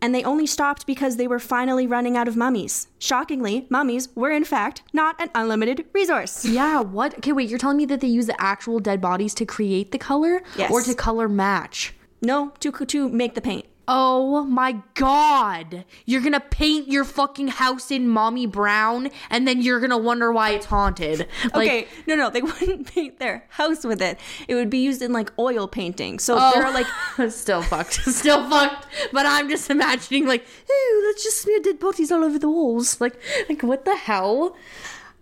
And they only stopped because they were finally running out of mummies. Shockingly, mummies were in fact not an unlimited resource. Yeah, what? Okay, wait, you're telling me that they use the actual dead bodies to create the color? Yes. Or to color match? No, to to make the paint. Oh my god. You're gonna paint your fucking house in mommy brown and then you're gonna wonder why it's haunted. Like, okay, no, no, they (laughs) wouldn't paint their house with it. It would be used in like oil painting. So Oh, there are like, (laughs) still fucked. (laughs) Still fucked. But I'm just imagining like, ooh, let's just smear dead bodies all over the walls. Like, like what the hell?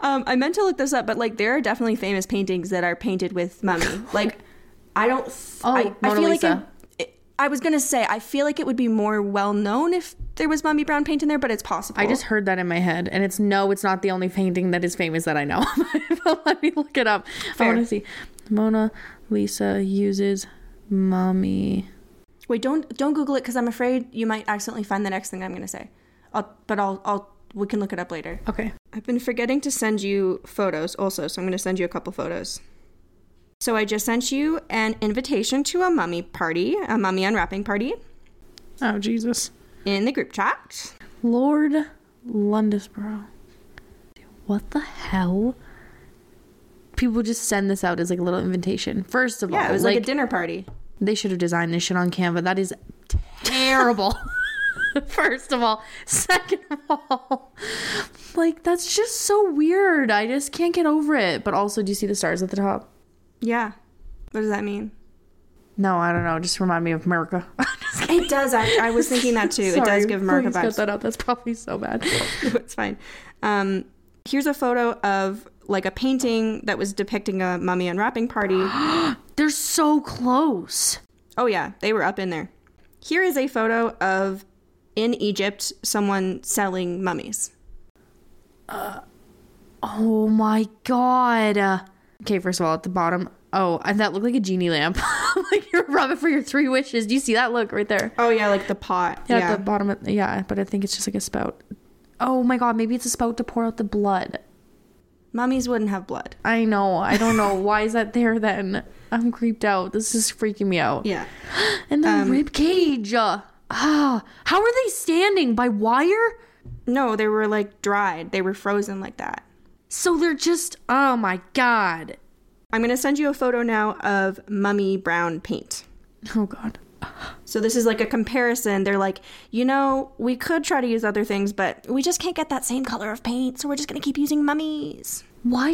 um, I meant to look this up, but like there are definitely famous paintings that are painted with mummy. (gasps) Like, I don't. Oh, I, I Mona feel like Lisa. it, it- I was gonna say I feel like it would be more well known if there was mummy brown paint in there, but it's possible. I just heard that in my head, and it's no, it's not the only painting that is famous that I know. (laughs) let me look it up. I want to see. Mona Lisa uses mommy. wait. Don't don't Google it because I'm afraid you might accidentally find the next thing I'm gonna say. I'll, but I'll I'll we can look it up later. Okay. I've been forgetting to send you photos also, so I'm to send you a couple photos. So I just sent you an invitation to a mummy party, a mummy unwrapping party Oh Jesus. in the group chat. Lord Londesborough. What the hell? People just send this out as like a little invitation. First of all, Yeah, it was like, a dinner party. they should have designed this shit on Canva. That is terrible. (laughs) First of all, second of all, like that's just so weird. I just can't get over it. But also, do you see the stars at the top? Yeah. What does that mean? No, I don't know. Just remind me of America. (laughs) It does. I, I was thinking that too. it does give America please cut vibes. that out. That's probably so bad. (laughs) it's fine. Um, here's a photo of like a painting that was depicting a mummy unwrapping party. (gasps) They're so close. Oh yeah, they were up in there. Here is a photo of in Egypt someone selling mummies. Uh, Oh my god. Okay, first of all, at the bottom. Oh, and that looked like a genie lamp. (laughs) like you're rubbing for your three wishes. Do you see that look right there? Oh yeah, like the pot. Yeah, Yeah. at the bottom. Of, yeah, but I think it's just like a spout. Oh my god, maybe it's a spout to pour out the blood. Mummies wouldn't have blood. I know. I don't know. (laughs) Why is that there then? I'm creeped out. This is freaking me out. Yeah. (gasps) And the Um, rib cage. Ah, how are they standing by wire? No, they were like dried. They were frozen like that. So they're just. Oh my god. I'm gonna send you a photo now of mummy brown paint. Oh god. So this is like a comparison. They're like, you know, we could try to use other things, but we just can't get that same color of paint, so we're just gonna keep using mummies. Why?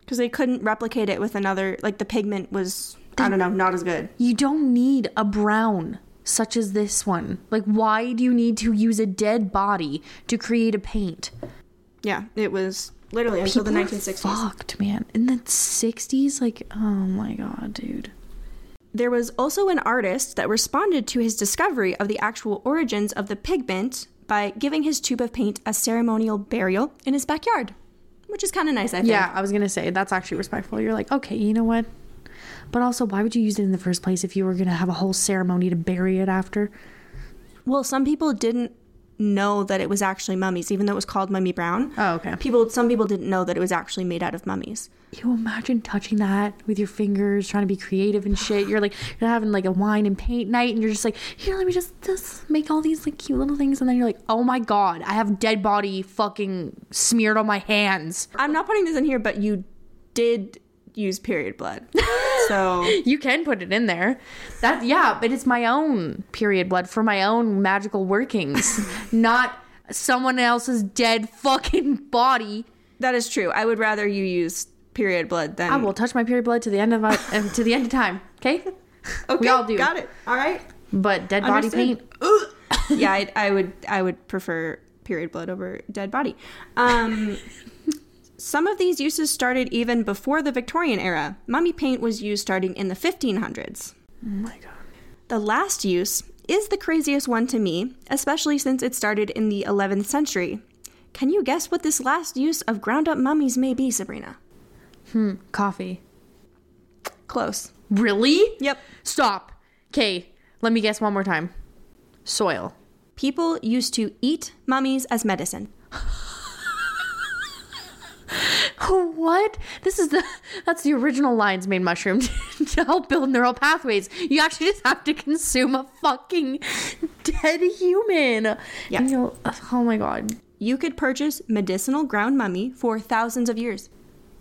Because they couldn't replicate it with another like the pigment was I don't know, not as good. You don't need a brown such as this one. Like, why do you need to use a dead body to create a paint? Yeah, it was literally until the People are 1960s. Fucked, man. In the 60s? Like, oh my god, dude. There was also an artist that responded to his discovery of the actual origins of the pigment by giving his tube of paint a ceremonial burial in his backyard, which is kind of nice, I think. Yeah, I was gonna say, that's actually respectful. You're like, okay, you know what? But also, why would you use it in the first place if you were gonna have a whole ceremony to bury it after? Well, some people didn't know that it was actually mummies, even though it was called Mummy Brown. Oh, okay. People, some people didn't know that it was actually made out of mummies. You imagine touching that with your fingers, trying to be creative and shit. You're like, you're having like a wine and paint night, and you're just like, here, let me just, just make all these like cute little things. And then you're like, oh my god, I have dead body fucking smeared on my hands. I'm not putting this in here, but you did use period blood. (laughs) So You can put it in there. That, yeah, but it's my own period blood for my own magical workings, (laughs) not someone else's dead fucking body. that is true. I would rather you use period blood than I will touch my period blood to the end of my, uh, to the end of time. Okay. (laughs) Okay, all do. Got it. All right. But dead body Understood. paint. yeah, I, I would I would prefer period blood over dead body. Um, some of these uses started even before the Victorian era. Mummy paint was used starting in the 1500s. Oh my god. The last use is the craziest one to me, especially since it started in the 11th century. Can you guess what this last use of ground up mummies may be, Sabrina? Hmm, coffee. Close. Really? Yep. Stop. Okay, let me guess one more time. Soil. People used to eat mummies as medicine. (laughs) (laughs) What? This is the that's the original lion's mane mushroom (laughs) to help build neural pathways. You actually just have to consume a fucking dead human. Yeah. You'll- uh, oh my god. You could purchase medicinal ground mummy for thousands of years.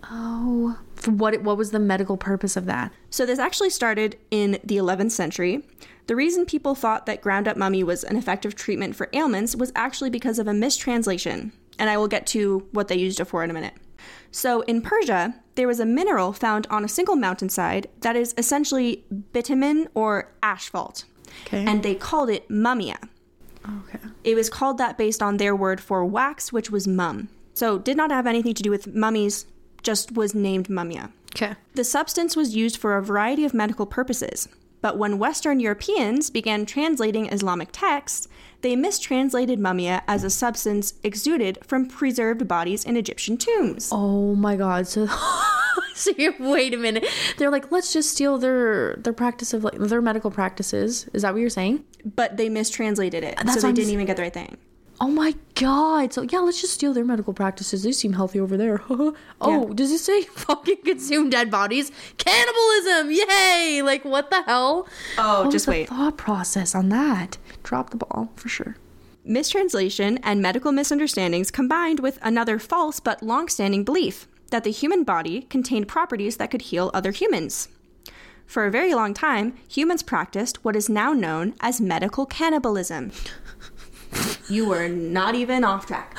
Oh, for what? What was the medical purpose of that? So, this actually started in the 11th century. The reason people thought that ground up mummy was an effective treatment for ailments was actually because of a mistranslation, and I will get to what they used it for in a minute. So, in Persia, there was a mineral found on a single mountainside that is essentially bitumen or asphalt, Okay. and they called it mummia. okay. It was called that based on their word for wax, which was mum. So, did not have anything to do with mummies, just was named mummia. Okay. The substance was used for a variety of medical purposes, but when Western Europeans began translating Islamic texts, they mistranslated mummia as a substance exuded from preserved bodies in Egyptian tombs. Oh my god. So, (laughs) so wait a minute. They're like, let's just steal their their practice of like their medical practices. Is that what you're saying? But they mistranslated it, That's so they didn't even get the right thing. Oh my god. So yeah, let's just steal their medical practices. They seem healthy over there. (laughs) oh, Yeah. does it say (laughs) fucking consume dead bodies? Cannibalism! Yay! Like what the hell? Oh, What just the wait. Thought process on that. Drop the ball for sure. Mistranslation and medical misunderstandings combined with another false but long-standing belief that the human body contained properties that could heal other humans. For a very long time, humans practiced what is now known as medical cannibalism. You were not even off track.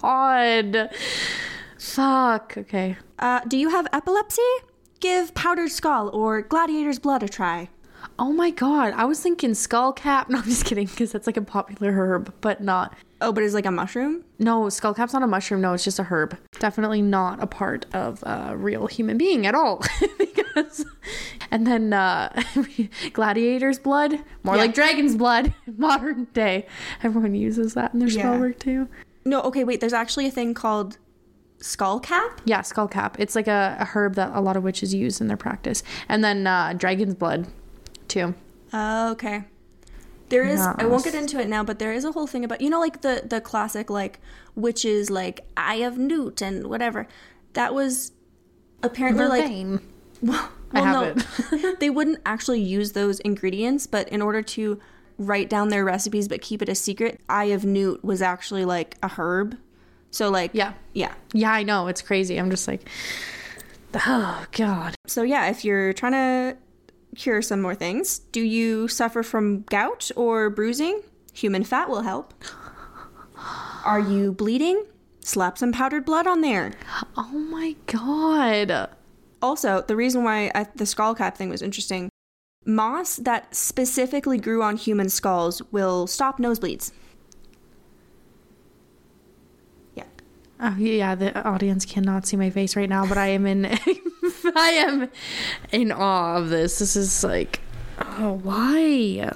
God. Fuck. Okay. Uh, do you have epilepsy? Give powdered skull or gladiator's blood a try. Oh my god. I was thinking skull cap. (laughs) No, I'm just kidding, because that's like a popular herb, but not. Oh, but it's like a mushroom? No, skull cap's not a mushroom. No, it's just a herb. Definitely not a part of a real human being at all. (laughs) because, and then uh, (laughs) gladiator's blood, more Yeah. like dragon's blood, (laughs) modern day. Everyone uses that in their spell Yeah. work too. No, okay, wait, there's actually a thing called skull cap? Yeah, skull cap. It's like a, a herb that a lot of witches use in their practice. And then uh, dragon's blood, too. Oh, okay. There is I won't get into it now, but there is a whole thing about you know like the the classic like witches like eye of newt and whatever. That was apparently like (laughs) well, I well, have no. (laughs) they wouldn't actually use those ingredients, but in order to write down their recipes but keep it a secret, eye of newt was actually like a herb. So like Yeah. Yeah. Yeah, I know. It's crazy. I'm just like, oh, God. So yeah, if you're trying to cure some more things, do you suffer from gout or bruising? Human fat will help. Are you bleeding? Slap some powdered blood on there. Oh my God. Also, the reason why I, the skull cap thing was interesting moss that specifically grew on human skulls will stop nosebleeds. Oh yeah, the audience cannot see my face right now, but I am in (laughs) I am in awe of this. This is like oh why?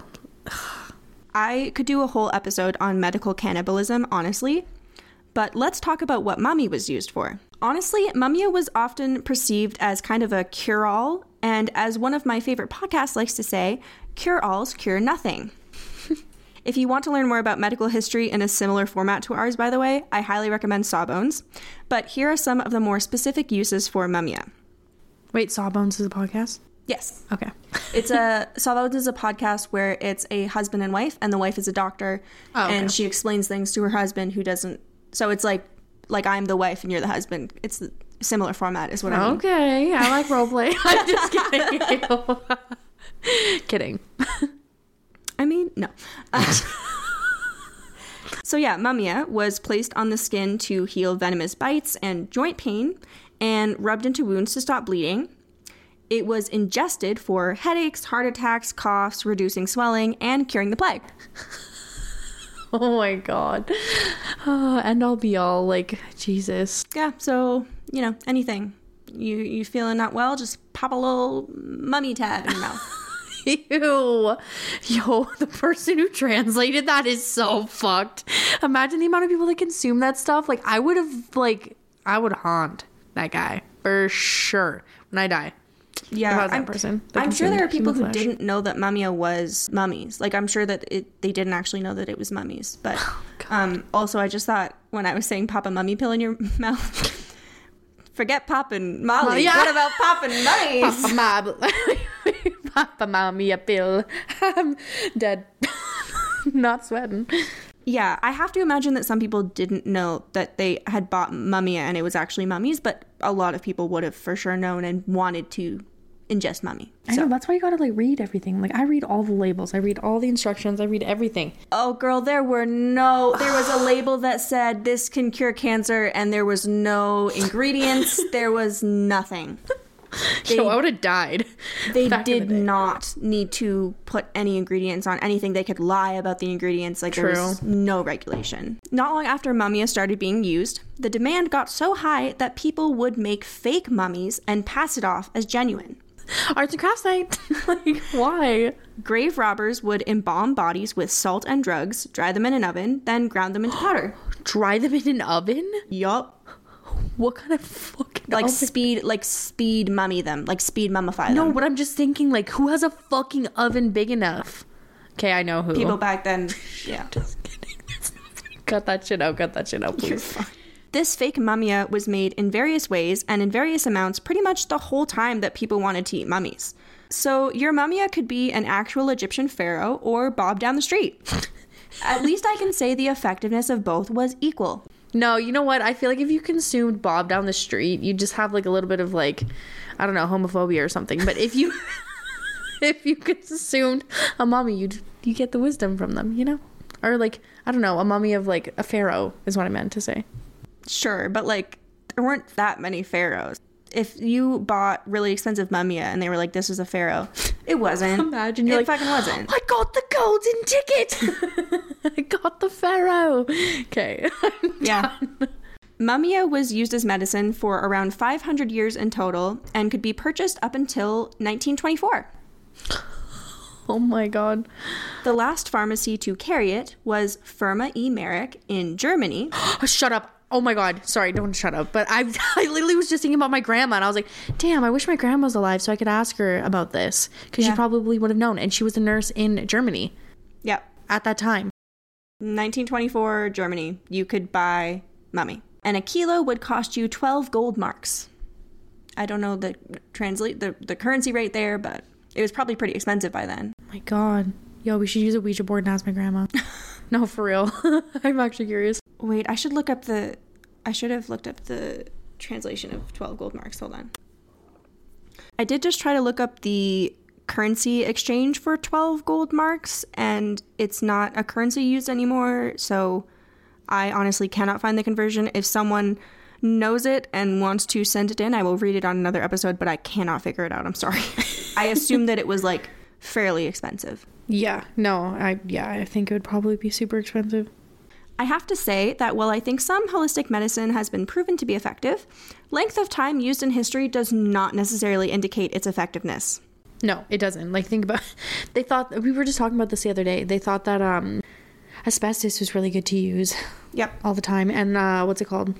I could do a whole episode on medical cannibalism, honestly. But let's talk about what mummy was used for. Honestly, mummia was often perceived as kind of a cure all, and as one of my favorite podcasts likes to say, cure alls cure nothing. If you want to learn more about medical history in a similar format to ours, by the way, I highly recommend Sawbones. But here are some of the more specific uses for mummia. Wait, Sawbones is a podcast? Yes, Okay. (laughs) it's a Sawbones is a podcast where it's a husband and wife, and the wife is a doctor, Oh, okay. and she explains things to her husband who doesn't. So it's like like I'm the wife and you're the husband. It's the similar format, is what I mean. Okay, I like roleplay. (laughs) I'm just kidding. (laughs) kidding. I mean, no. (laughs) So yeah, mummia was placed on the skin to heal venomous bites and joint pain, and rubbed into wounds to stop bleeding. It was ingested for headaches, heart attacks, coughs, reducing swelling, and curing the plague. (laughs) Oh my god. (sighs) Uh, and I'll be all like, Jesus. yeah so you know anything you you feeling not well just pop a little mummy tab in your mouth (laughs) Ew. Yo, the person who translated that is so fucked. Imagine the amount of people that consume that stuff. Like, I would have, like, I would haunt that guy for sure when I die. yeah I'm, person I'm sure there are people who flesh. didn't know that mummia was mummies like i'm sure that it they didn't actually know that it was mummies but (sighs) um also i just thought when i was saying pop a mummy pill in your (laughs) mouth forget popping molly Well, yeah. what about popping mummies Papa, ma- Papa, mommy, a pill. I'm dead. (laughs) Not sweating. Yeah, I have to imagine that some people didn't know that they had bought Mummia and it was actually mummies, but a lot of people would have for sure known and wanted to ingest mummy. I know that's why you gotta like read everything. Like I read all the labels, I read all the instructions, I read everything. Oh, girl, there were no. There was a label that said this can cure cancer, and there was no ingredients. (laughs) there was nothing. (laughs) They, Yo, I would have died. (laughs) they in the did not need to put any ingredients on anything. They could lie about the ingredients. Like there was no regulation. Not long after Mummia started being used, the demand got so high that people would make fake mummies and pass it off as genuine. (laughs) Arts and crafts night. like why? Grave robbers would embalm bodies with salt and drugs, dry them in an oven, then ground them into (gasps) powder. Dry them in an oven? Yup. What kind of fucking like oven? speed like speed mummy them like speed mummify them No, but I'm just thinking like who has a fucking oven big enough? Okay, I know who. people back then (laughs) yeah Just kidding. That's not funny. Cut that shit out. Cut that shit out, please. this fake mummia was made in various ways and in various amounts pretty much the whole time that people wanted to eat mummies so your mummia could be an actual egyptian pharaoh or bob down the street (laughs) at least i can say the effectiveness of both was equal No, you know what? I feel like if you consumed Bob down the street, you'd just have like a little bit of like, I don't know, homophobia or something. But if you, (laughs) (laughs) if you consumed a mummy, you'd you get the wisdom from them, you know, or like I don't know, a mummy of like a pharaoh is what I meant to say. sure but like there weren't that many pharaohs if you bought really expensive mummia and they were like this is a pharaoh it wasn't Imagine you're like, fucking wasn't (gasps) I got the golden ticket. (laughs) I got the pharaoh. Okay. (laughs) Yeah. Mummia was used as medicine for around 500 years in total and could be purchased up until 1924. (laughs) oh my god. The last pharmacy to carry it was Firma E. Merrick in Germany. (gasps) Shut up. Oh my god. Sorry, don't shut up. But I (laughs) I literally was just thinking about my grandma and I was like, "Damn, I wish my grandma was alive so I could ask her about this cuz Yeah. she probably would have known and she was a nurse in Germany Yep. at that time." 1924, Germany. You could buy mummy. And a kilo would cost you 12 gold marks. I don't know the translate the, the currency rate there, but it was probably pretty expensive by then. Oh my god. Yo, we should use a Ouija board and ask my grandma. (laughs) no, for real. (laughs) I'm actually curious. Wait, I should look up the. I should have looked up the translation of 12 gold marks. Hold on. I did just try to look up the currency exchange for 12 gold marks, and it's not a currency used anymore, so I honestly cannot find the conversion. If someone knows it and wants to send it in, I will read it on another episode, but I cannot figure it out. I'm sorry. (laughs) I assume that it was like fairly expensive. Yeah. No, I yeah, I think it would probably be super expensive. I have to say that while I think some holistic medicine has been proven to be effective, length of time used in history does not necessarily indicate its effectiveness. No, it doesn't. Like think about (laughs) they thought we were just talking about this the other day. They thought that um asbestos was really good to use Yep. all the time and uh what's it called?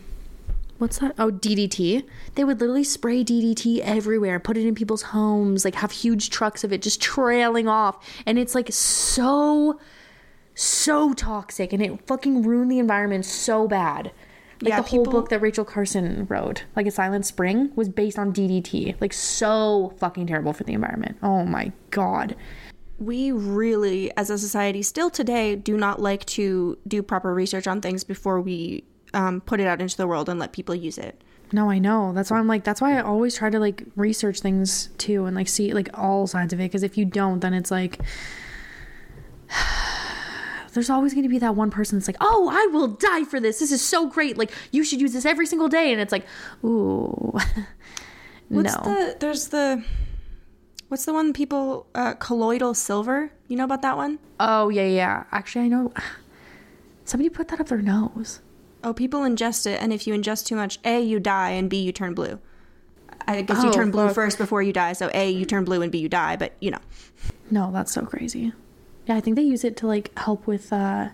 What's that? Oh, DDT. They would literally spray DDT everywhere, put it in people's homes, like have huge trucks of it just trailing off. And it's like so so toxic and it fucking ruined the environment so bad. Like Yeah, the whole people- book that Rachel Carson wrote, like a Silent Spring, was based on DDT. Like so fucking terrible for the environment. Oh my god. We really, as a society, still today do not like to do proper research on things before we um, put it out into the world and let people use it. No, I know. That's why I'm like. That's why I always try to like research things too and like see like all sides of it. Because if you don't, then it's like there's always going to be that one person that's like, "Oh, I will die for this. This is so great. Like you should use this every single day." And it's like, ooh, (laughs) What's no. the, there's the, what's the one people, uh, colloidal silver? You know about that one? oh yeah, yeah. Actually, I know. (sighs) Somebody put that up their nose. Oh, people ingest it, and if you ingest too much, A, you die, and B, you turn blue. I guess you Oh, turn blue fuck. first before you die, so A, you turn blue, and B, you die, but you know. No, that's so crazy. Yeah, I think they use it to like help with uh,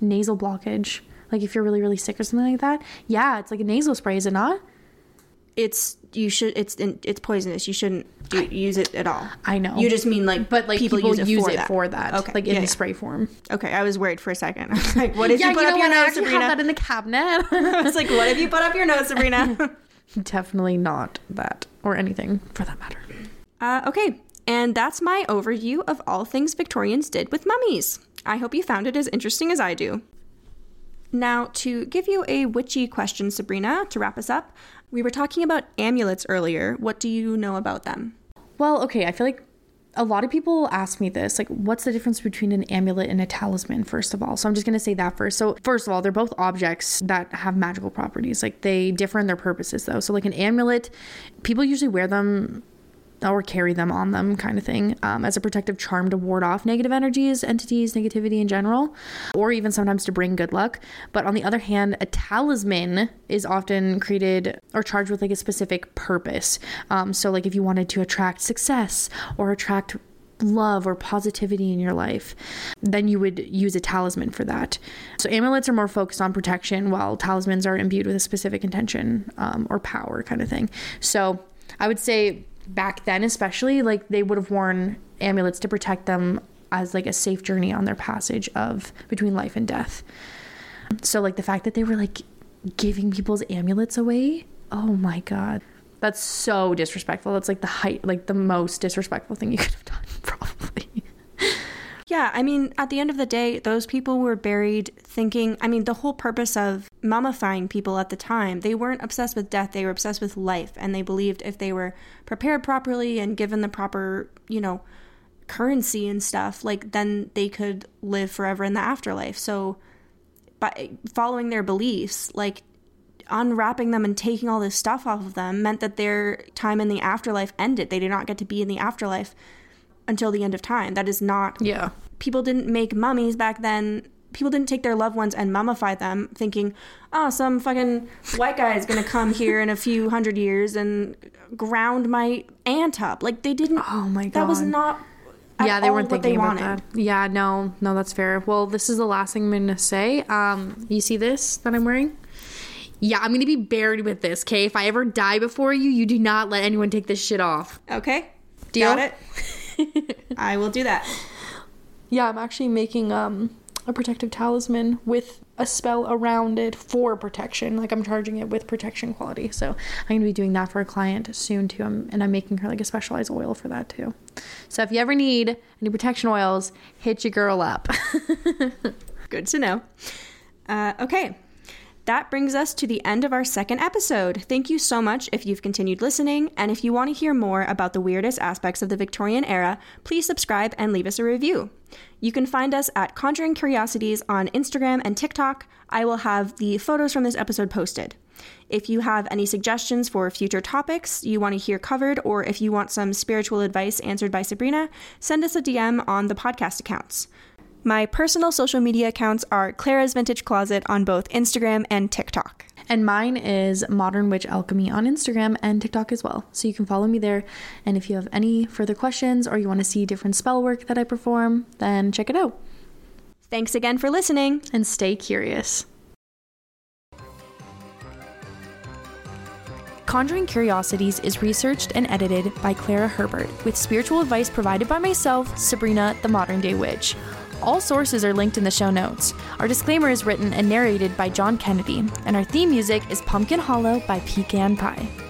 nasal blockage. Like if you're really really sick or something like that. Yeah, it's like a nasal spray, is it not? It's, you should, it's, it's poisonous. You shouldn't do, use it at all. I know. You just mean like, but like people, use, it, for, that. Okay. like in yeah, the spray form. Okay, I was worried for a second. (laughs) I was like, what if yeah, you put you up your? Nose, Sabrina? have that in the cabinet. (laughs) I was like, what if you put up your nose, Sabrina? (laughs) Definitely not that or anything for that matter. uh, okay, and that's my overview of all things Victorians did with mummies. I hope you found it as interesting as I do. Now, to give you a witchy question, Sabrina, to wrap us up, we were talking about amulets earlier. What do you know about them? Well, okay, I feel like a lot of people ask me this like what's the difference between an amulet and a talisman first of all so i'm just going to say that first so first of all they're both objects that have magical properties like they differ in their purposes though so like an amulet people usually wear them or carry them on them kind of thing um, as a protective charm to ward off negative energies entities negativity in general or even sometimes to bring good luck but on the other hand a talisman is often created or charged with like a specific purpose um, so like if you wanted to attract success or attract love or positivity in your life, then you would use a talisman for that. So amulets are more focused on protection, while talismans are imbued with a specific intention um, or power kind of thing. So I would say back then especially like they would have worn amulets to protect them as like a safe journey on their passage of between life and death. So like the fact that they were like giving people's amulets away oh my god. That's so disrespectful. That's like the height like the most disrespectful thing you could have done (laughs) probably Yeah, I mean, at the end of the day, those people were buried thinking, I mean, the whole purpose of mummifying people at the time, they weren't obsessed with death, they were obsessed with life. And they believed if they were prepared properly and given the proper, you know, currency and stuff, like then they could live forever in the afterlife. So, by following their beliefs, like unwrapping them and taking all this stuff off of them meant that their time in the afterlife ended. They did not get to be in the afterlife until the end of time. That is not. yeah People didn't make mummies back then. People didn't take their loved ones and mummify them, thinking, "Oh, some fucking white guy is gonna come here in a few hundred years and ground my aunt up." Like they didn't. Oh my God. That was not. yeah, they weren't thinking they about wanted. that. Yeah, no, no, that's fair. Well, this is the last thing I'm gonna say. Um, you see this that I'm wearing? Yeah, I'm gonna be buried with this. Okay, if I ever die before you, you do not let anyone take this shit off. Okay, Deal? got it. (laughs) (laughs) I will do that. Yeah, I'm actually making um a protective talisman with a spell around it for protection. Like I'm charging it with protection quality. So I'm gonna be doing that for a client soon too. I'm, and I'm making her like a specialized oil for that too. So if you ever need any protection oils, hit your girl up. (laughs) Good to know. Uh, okay. That brings us to the end of our second episode. Thank you so much if you've continued listening, and if you want to hear more about the weirdest aspects of the Victorian era, please subscribe and leave us a review. You can find us at Conjuring Curiosities on Instagram and TikTok. I will have the photos from this episode posted. If you have any suggestions for future topics you want to hear covered, or if you want some spiritual advice answered by Sabrina, send us a DM on the podcast accounts. My personal social media accounts are Clara's Vintage Closet on both Instagram and TikTok. And mine is Modern Witch Alchemy on Instagram and TikTok as well. So you can follow me there. And if you have any further questions or you want to see different spell work that I perform, then check it out. Thanks again for listening. And stay curious. Conjuring Curiosities is researched and edited by Clara Herbert, with spiritual advice provided by myself, Sabrina, the modern day witch. All sources are linked in the show notes. Our disclaimer is written and narrated by John Kennedy, and our theme music is Pumpkin Hollow by Pecan Pie.